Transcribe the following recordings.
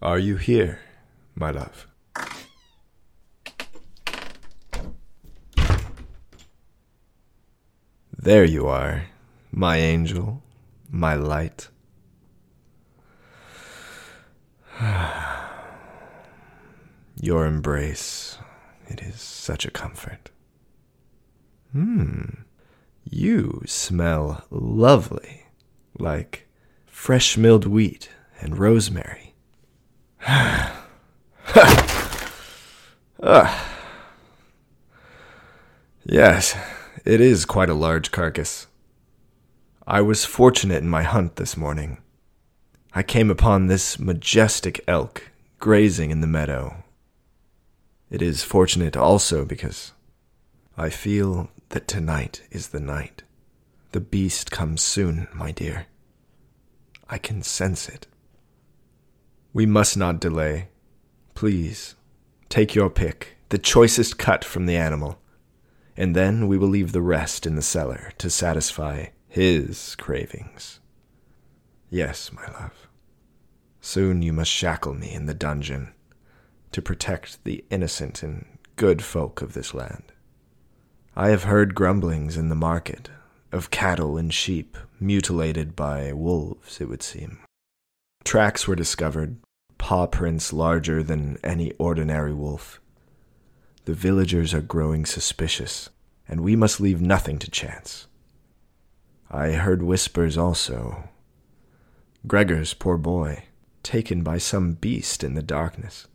Are you here, my love? There you are, my angel, my light. Your embrace, it is such a comfort. Hmm, you smell lovely, like fresh milled wheat and rosemary. Ah. Yes, it is quite a large carcass. I was fortunate in my hunt this morning. I came upon this majestic elk grazing in the meadow. It is fortunate also because I feel that tonight is the night. The beast comes soon, my dear. I can sense it. We must not delay. Please, take your pick, the choicest cut from the animal, and then we will leave the rest in the cellar to satisfy his cravings. Yes, my love. Soon you must shackle me in the dungeon to protect the innocent and good folk of this land. I have heard grumblings in the market of cattle and sheep mutilated by wolves, it would seem. Tracks were discovered, paw prints larger than any ordinary wolf. The villagers are growing suspicious, and we must leave nothing to chance. I heard whispers also. Gregor's poor boy, taken by some beast in the darkness.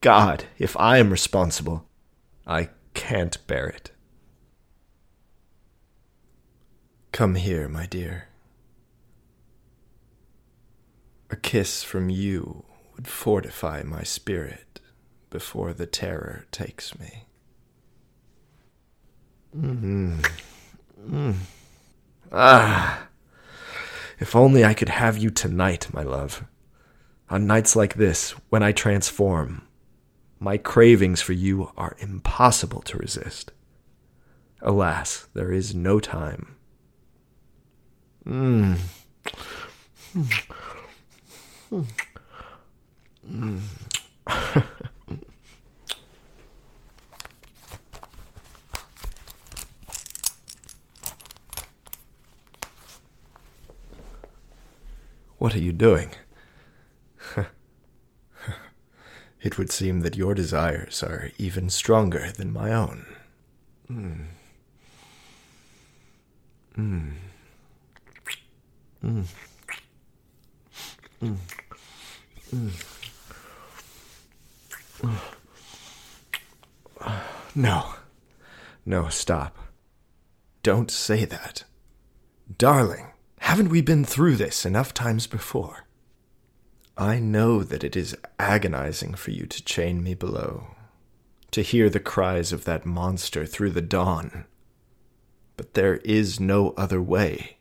God, if I am responsible, I can't bear it. Come here, my dear. A kiss from you would fortify my spirit before the terror takes me. Mm. Mm. Ah! If only I could have you tonight, my love. On nights like this, when I transform, my cravings for you are impossible to resist. Alas, there is no time. Mm. Mm. Mm. what are you doing? it would seem that your desires are even stronger than my own. Mm. Mm. Mm. Mm. Mm. No. No, stop. Don't say that. Darling, haven't we been through this enough times before? I know that it is agonizing for you to chain me below, to hear the cries of that monster through the dawn. But there is no other way.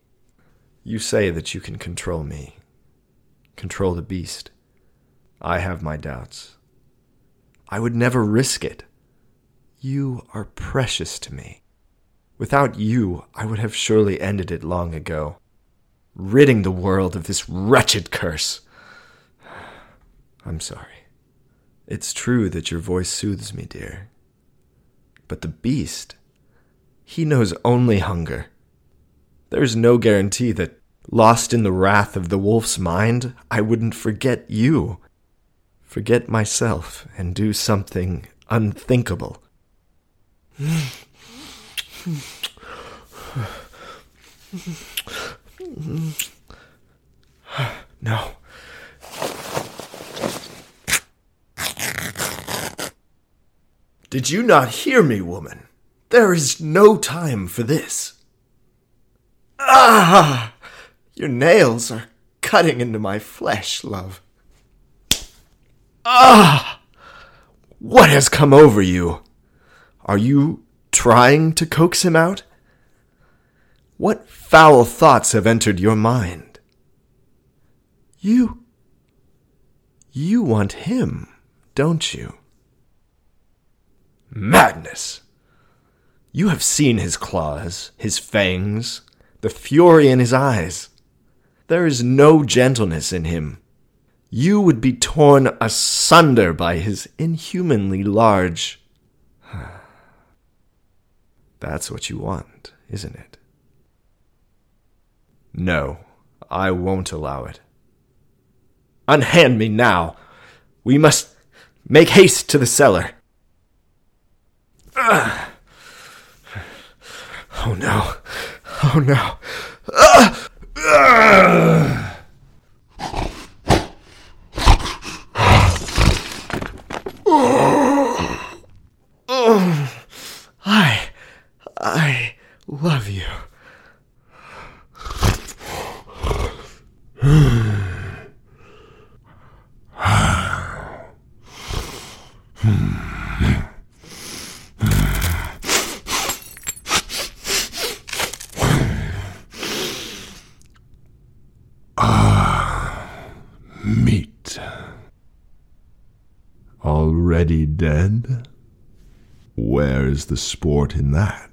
You say that you can control me, control the beast. I have my doubts. I would never risk it. You are precious to me. Without you, I would have surely ended it long ago, ridding the world of this wretched curse. I'm sorry. It's true that your voice soothes me, dear. But the beast, he knows only hunger. There's no guarantee that, lost in the wrath of the wolf's mind, I wouldn't forget you, forget myself, and do something unthinkable. No. Did you not hear me, woman? There is no time for this. Ah! Your nails are cutting into my flesh, love. Ah! What has come over you? Are you trying to coax him out? What foul thoughts have entered your mind? You. You want him, don't you? Madness! You have seen his claws, his fangs, the fury in his eyes. There is no gentleness in him. You would be torn asunder by his inhumanly large. That's what you want, isn't it? No, I won't allow it. Unhand me now. We must make haste to the cellar. Ugh. Oh no. Oh no. Ugh. Ugh. Ah! Ah! I, I love you. Meat. Already dead? Where is the sport in that?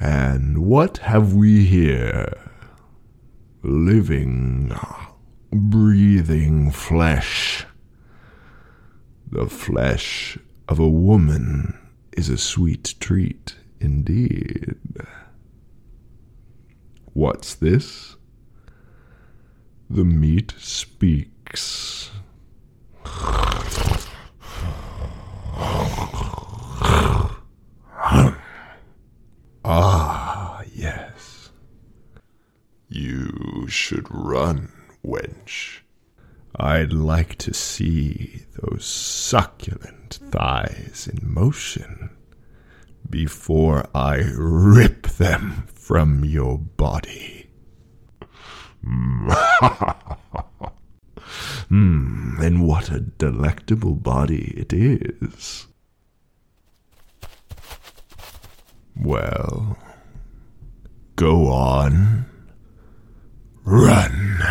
And what have we here? Living, breathing flesh. The flesh of a woman is a sweet treat indeed. What's this? The meat speaks. Ah, yes. You should run, wench. I'd like to see those succulent thighs in motion before I rip them from your body. Hmm, and what a delectable body it is. Well, go on. Run.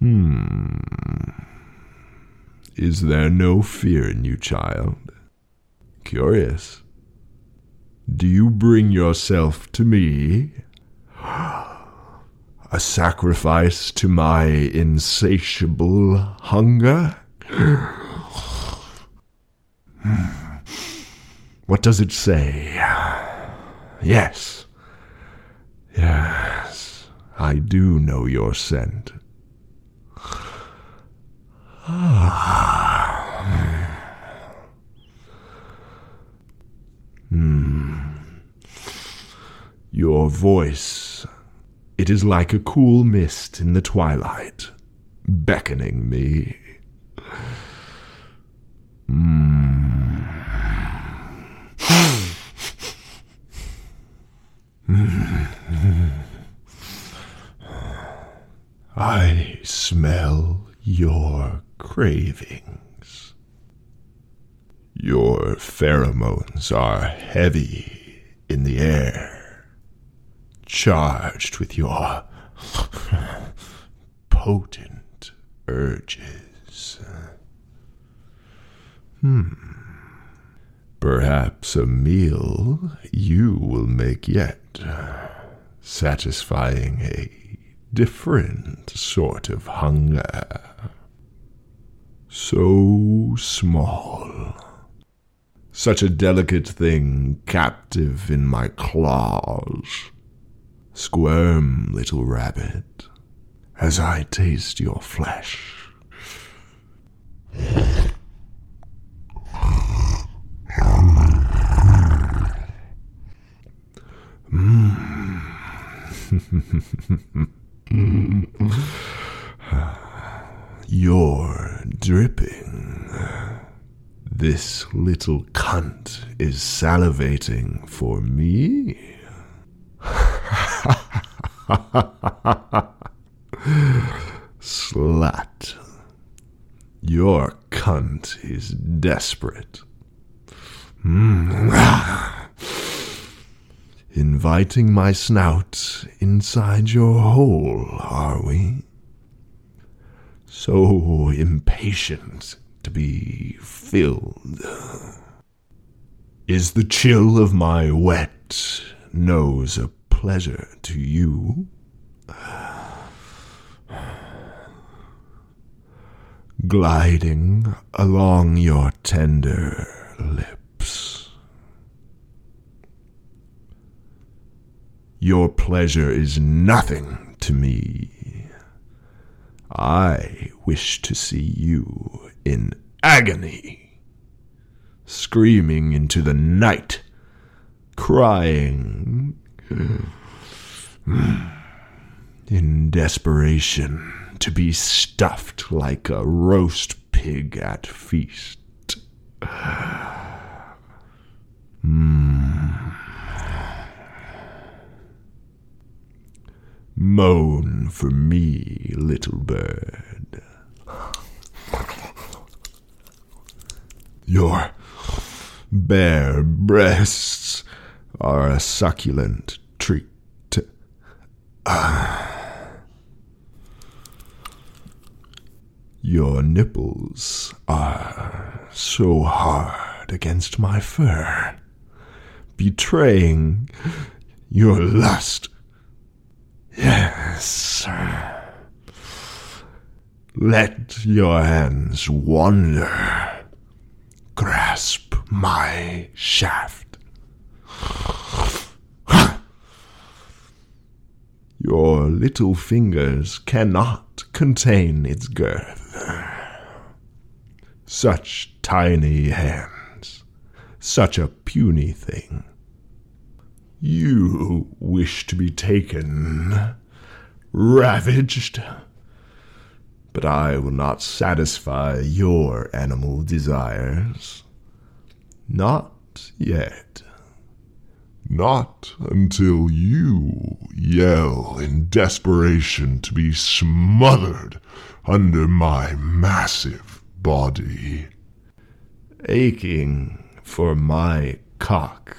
Hmm. Is there no fear in you, child? Curious. Do you bring yourself to me? A sacrifice to my insatiable hunger? What does it say? Yes. Yes. I do know your scent. Ah. Hmm. Your voice, it is like a cool mist in the twilight, beckoning me. I smell your cravings. Your pheromones are heavy in the air, charged with your potent urges. Hmm. Perhaps a meal you will make yet, satisfying a different sort of hunger. So small. Such a delicate thing captive in my claws. Squirm, little rabbit, as I taste your flesh. Mmm. Mm-hmm. You're dripping. This little cunt is salivating for me? Slut. Your cunt is desperate. Mm. Inviting my snout inside your hole, are we? so impatient to be filled. Is the chill of my wet nose a pleasure to you? Gliding along your tender lips. Your pleasure is nothing to me. I wish to see you in agony, screaming into the night, crying in desperation to be stuffed like a roast pig at feast. Moan for me, little bird. Your bare breasts are a succulent treat. Your nipples are so hard against my fur, betraying your lust. Yes. Sir Let your hands wander. Grasp my shaft. Your little fingers cannot contain its girth. Such tiny hands, such a puny thing. You wish to be taken, ravaged. But I will not satisfy your animal desires. Not yet. Not until you yell in desperation to be smothered under my massive body. Aching for my cock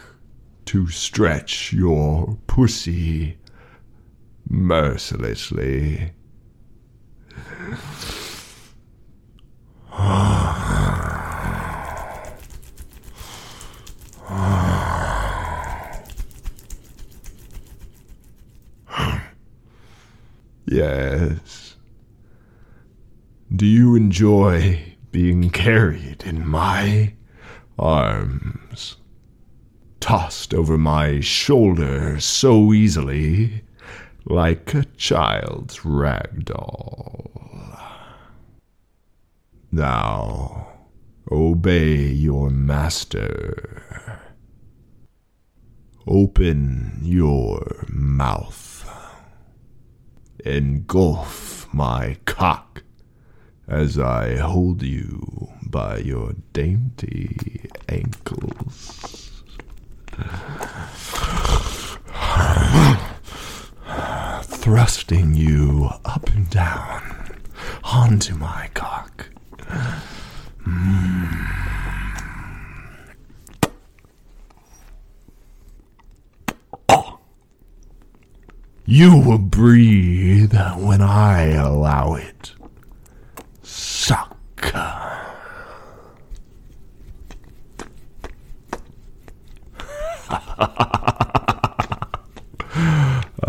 to stretch your pussy mercilessly. yes. Do you enjoy being carried in my arms? Tossed over my shoulder so easily, like a child's rag doll. Now, obey your master. Open your mouth. Engulf my cock as I hold you by your dainty ankles. Thrusting you up and down onto my cock. Mm. You will breathe when I allow it.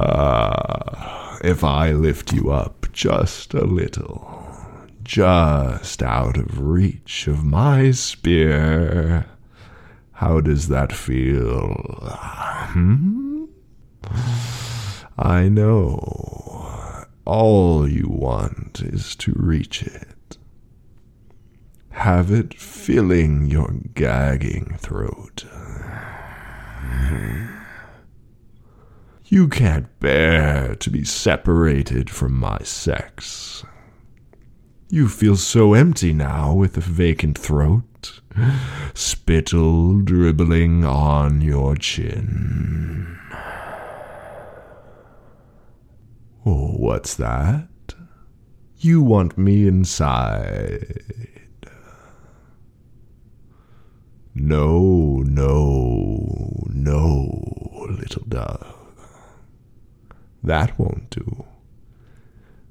Ah, if I lift you up just a little, just out of reach of my spear, how does that feel? Hmm? I know. All you want is to reach it. Have it filling your gagging throat. You can't bear to be separated from my sex. You feel so empty now with a vacant throat, spittle dribbling on your chin. Oh, what's that? You want me inside. No, no, no, little dove. That won't do.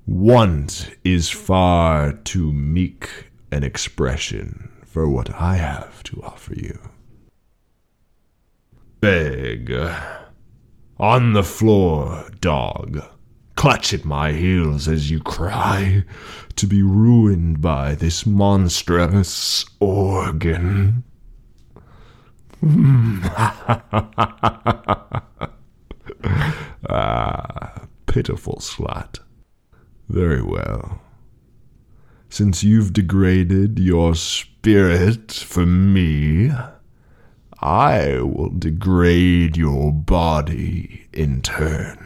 Want is far too meek an expression for what I have to offer you. Beg. On the floor, dog. Clutch at my heels as you cry to be ruined by this monstrous organ. Ah, pitiful slut. Very well. Since you've degraded your spirit for me, I will degrade your body in turn.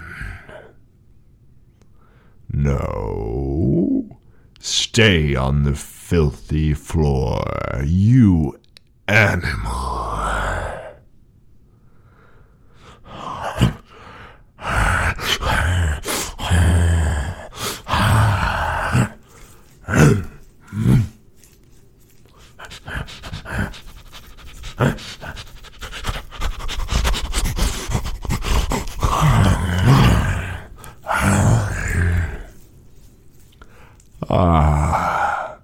No. Stay on the filthy floor, you animal. Ah,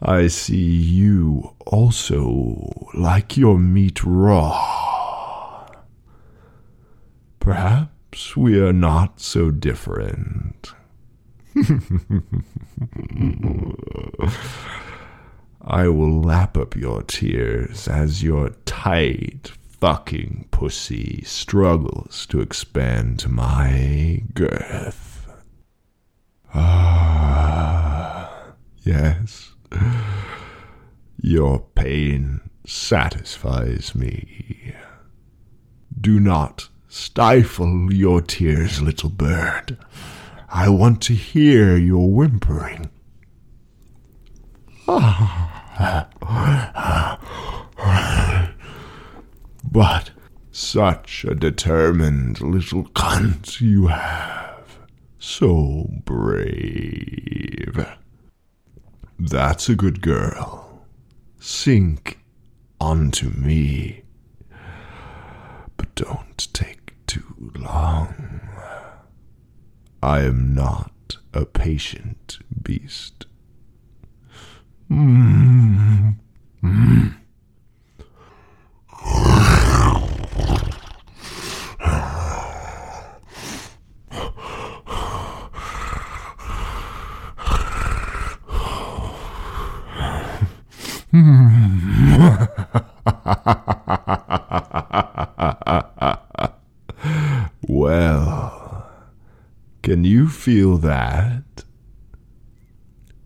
I see you also like your meat raw. Perhaps we are not so different. I will lap up your tears as your tight fucking pussy struggles to expand my girth. Ah, yes. Your pain satisfies me. Do not stifle your tears, little bird. I want to hear your whimpering. But such a determined little cunt you have. So brave. That's a good girl. Sink onto me. But don't take too long. I am not a patient beast. Mm. Mm. well, can you feel that?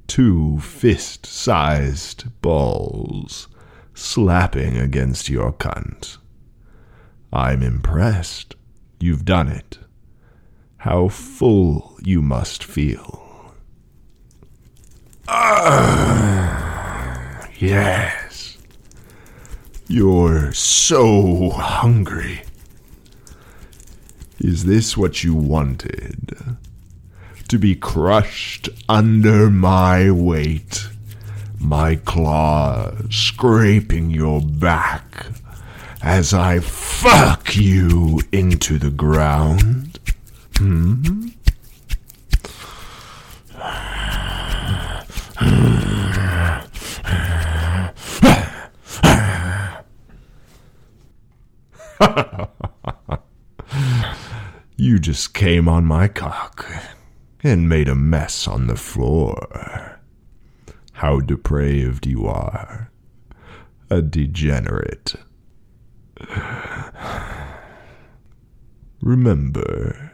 Two fist sized balls slapping against your cunt. I'm impressed. You've done it. How full you must feel. Ah, yes. You're so hungry. Is this what you wanted? To be crushed under my weight, my claws scraping your back as I fuck you into the ground? Hmm? you just came on my cock and made a mess on the floor. How depraved you are. A degenerate. Remember,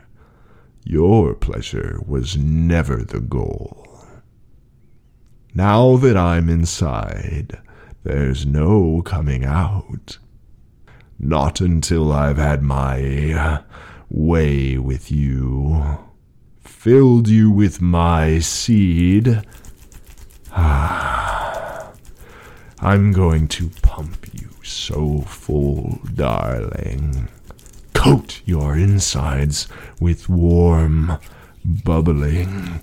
your pleasure was never the goal. Now that I'm inside, there's no coming out. Not until I've had my way with you, filled you with my seed. Ah, I'm going to pump you so full, darling. Coat your insides with warm, bubbling.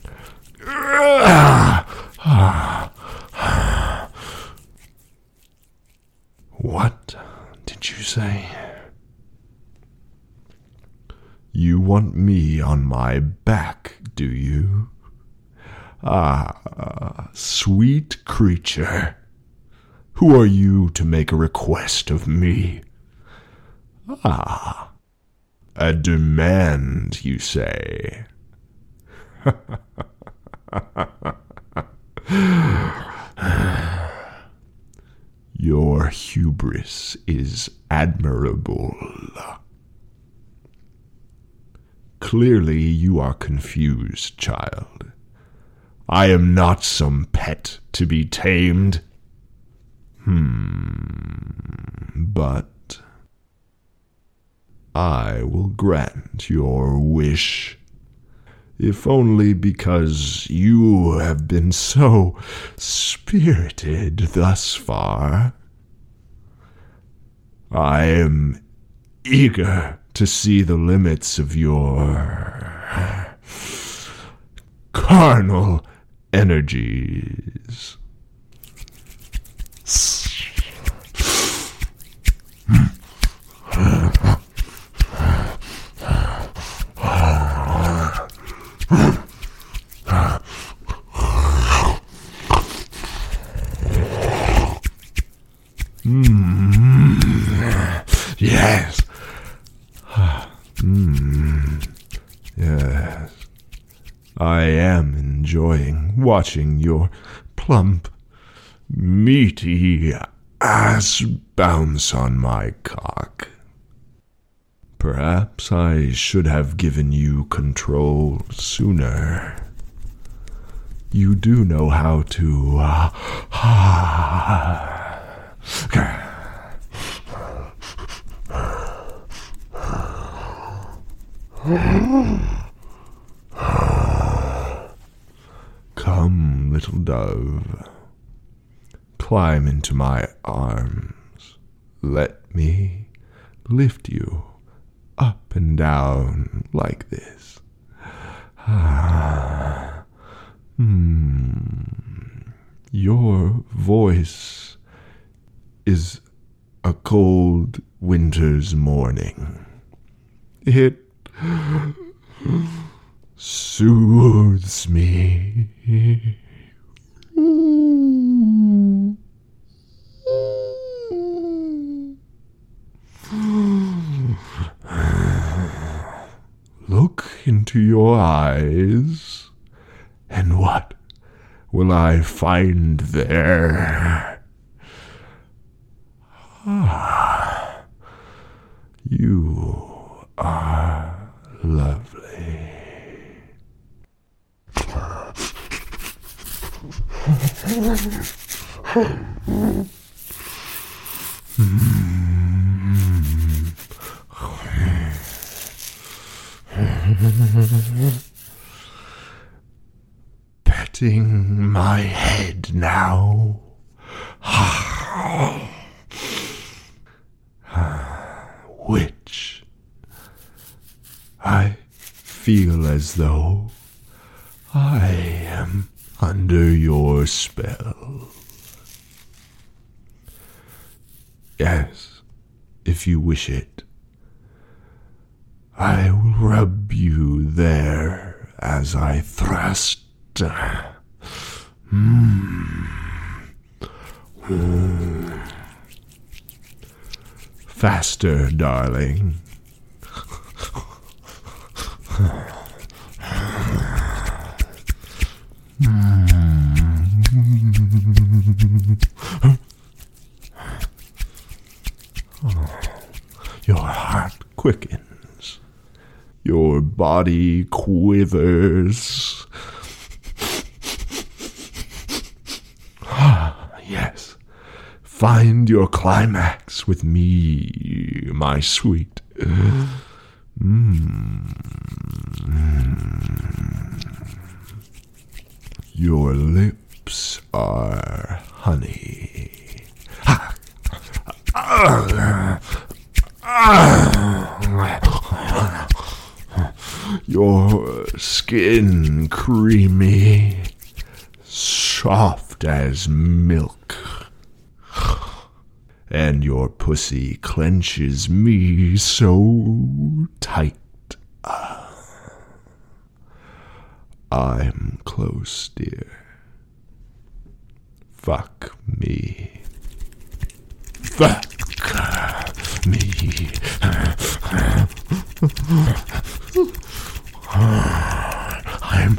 What did you say? You want me on my back, do you? Ah, sweet creature, who are you to make a request of me? Ah, a demand, you say? Your hubris is admirable. Clearly, you are confused, child. I am not some pet to be tamed. Hmm, but I will grant your wish if only because you have been so spirited thus far. I am eager to see the limits of your carnal energies. Hmm. Yes. Mm. Yes. I am enjoying watching your plump, meaty ass bounce on my cock. Perhaps I should have given you control sooner. You do know how to. Uh, Come, little dove, climb into my arms. Let me lift you up and down like this. Ah. Hmm. Your voice is a cold winter's morning. It soothes me. Look into your eyes, and what will I find there? Ah, you are lovely. Petting my head now. Which I feel as though I am under your spell. Yes, if you wish it. I will rub you there as I thrust. Mm. Faster, darling. Body quivers. yes. Find your climax with me, my sweet. Mm. Your lips are honey. Your skin creamy, soft as milk. And your pussy clenches me so tight. I'm close, dear. Fuck me. Fuck me. I'm.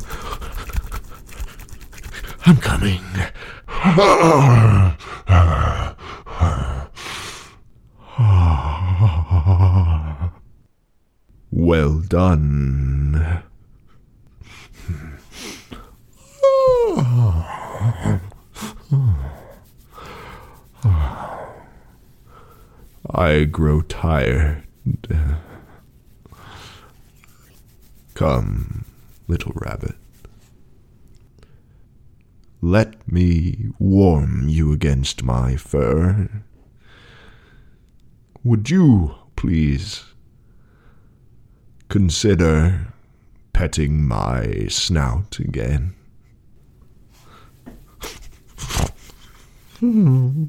I'm coming. Well done. I grow tired. Come, little rabbit. Let me warm you against my fur. Would you, please, consider petting my snout again? Hmm.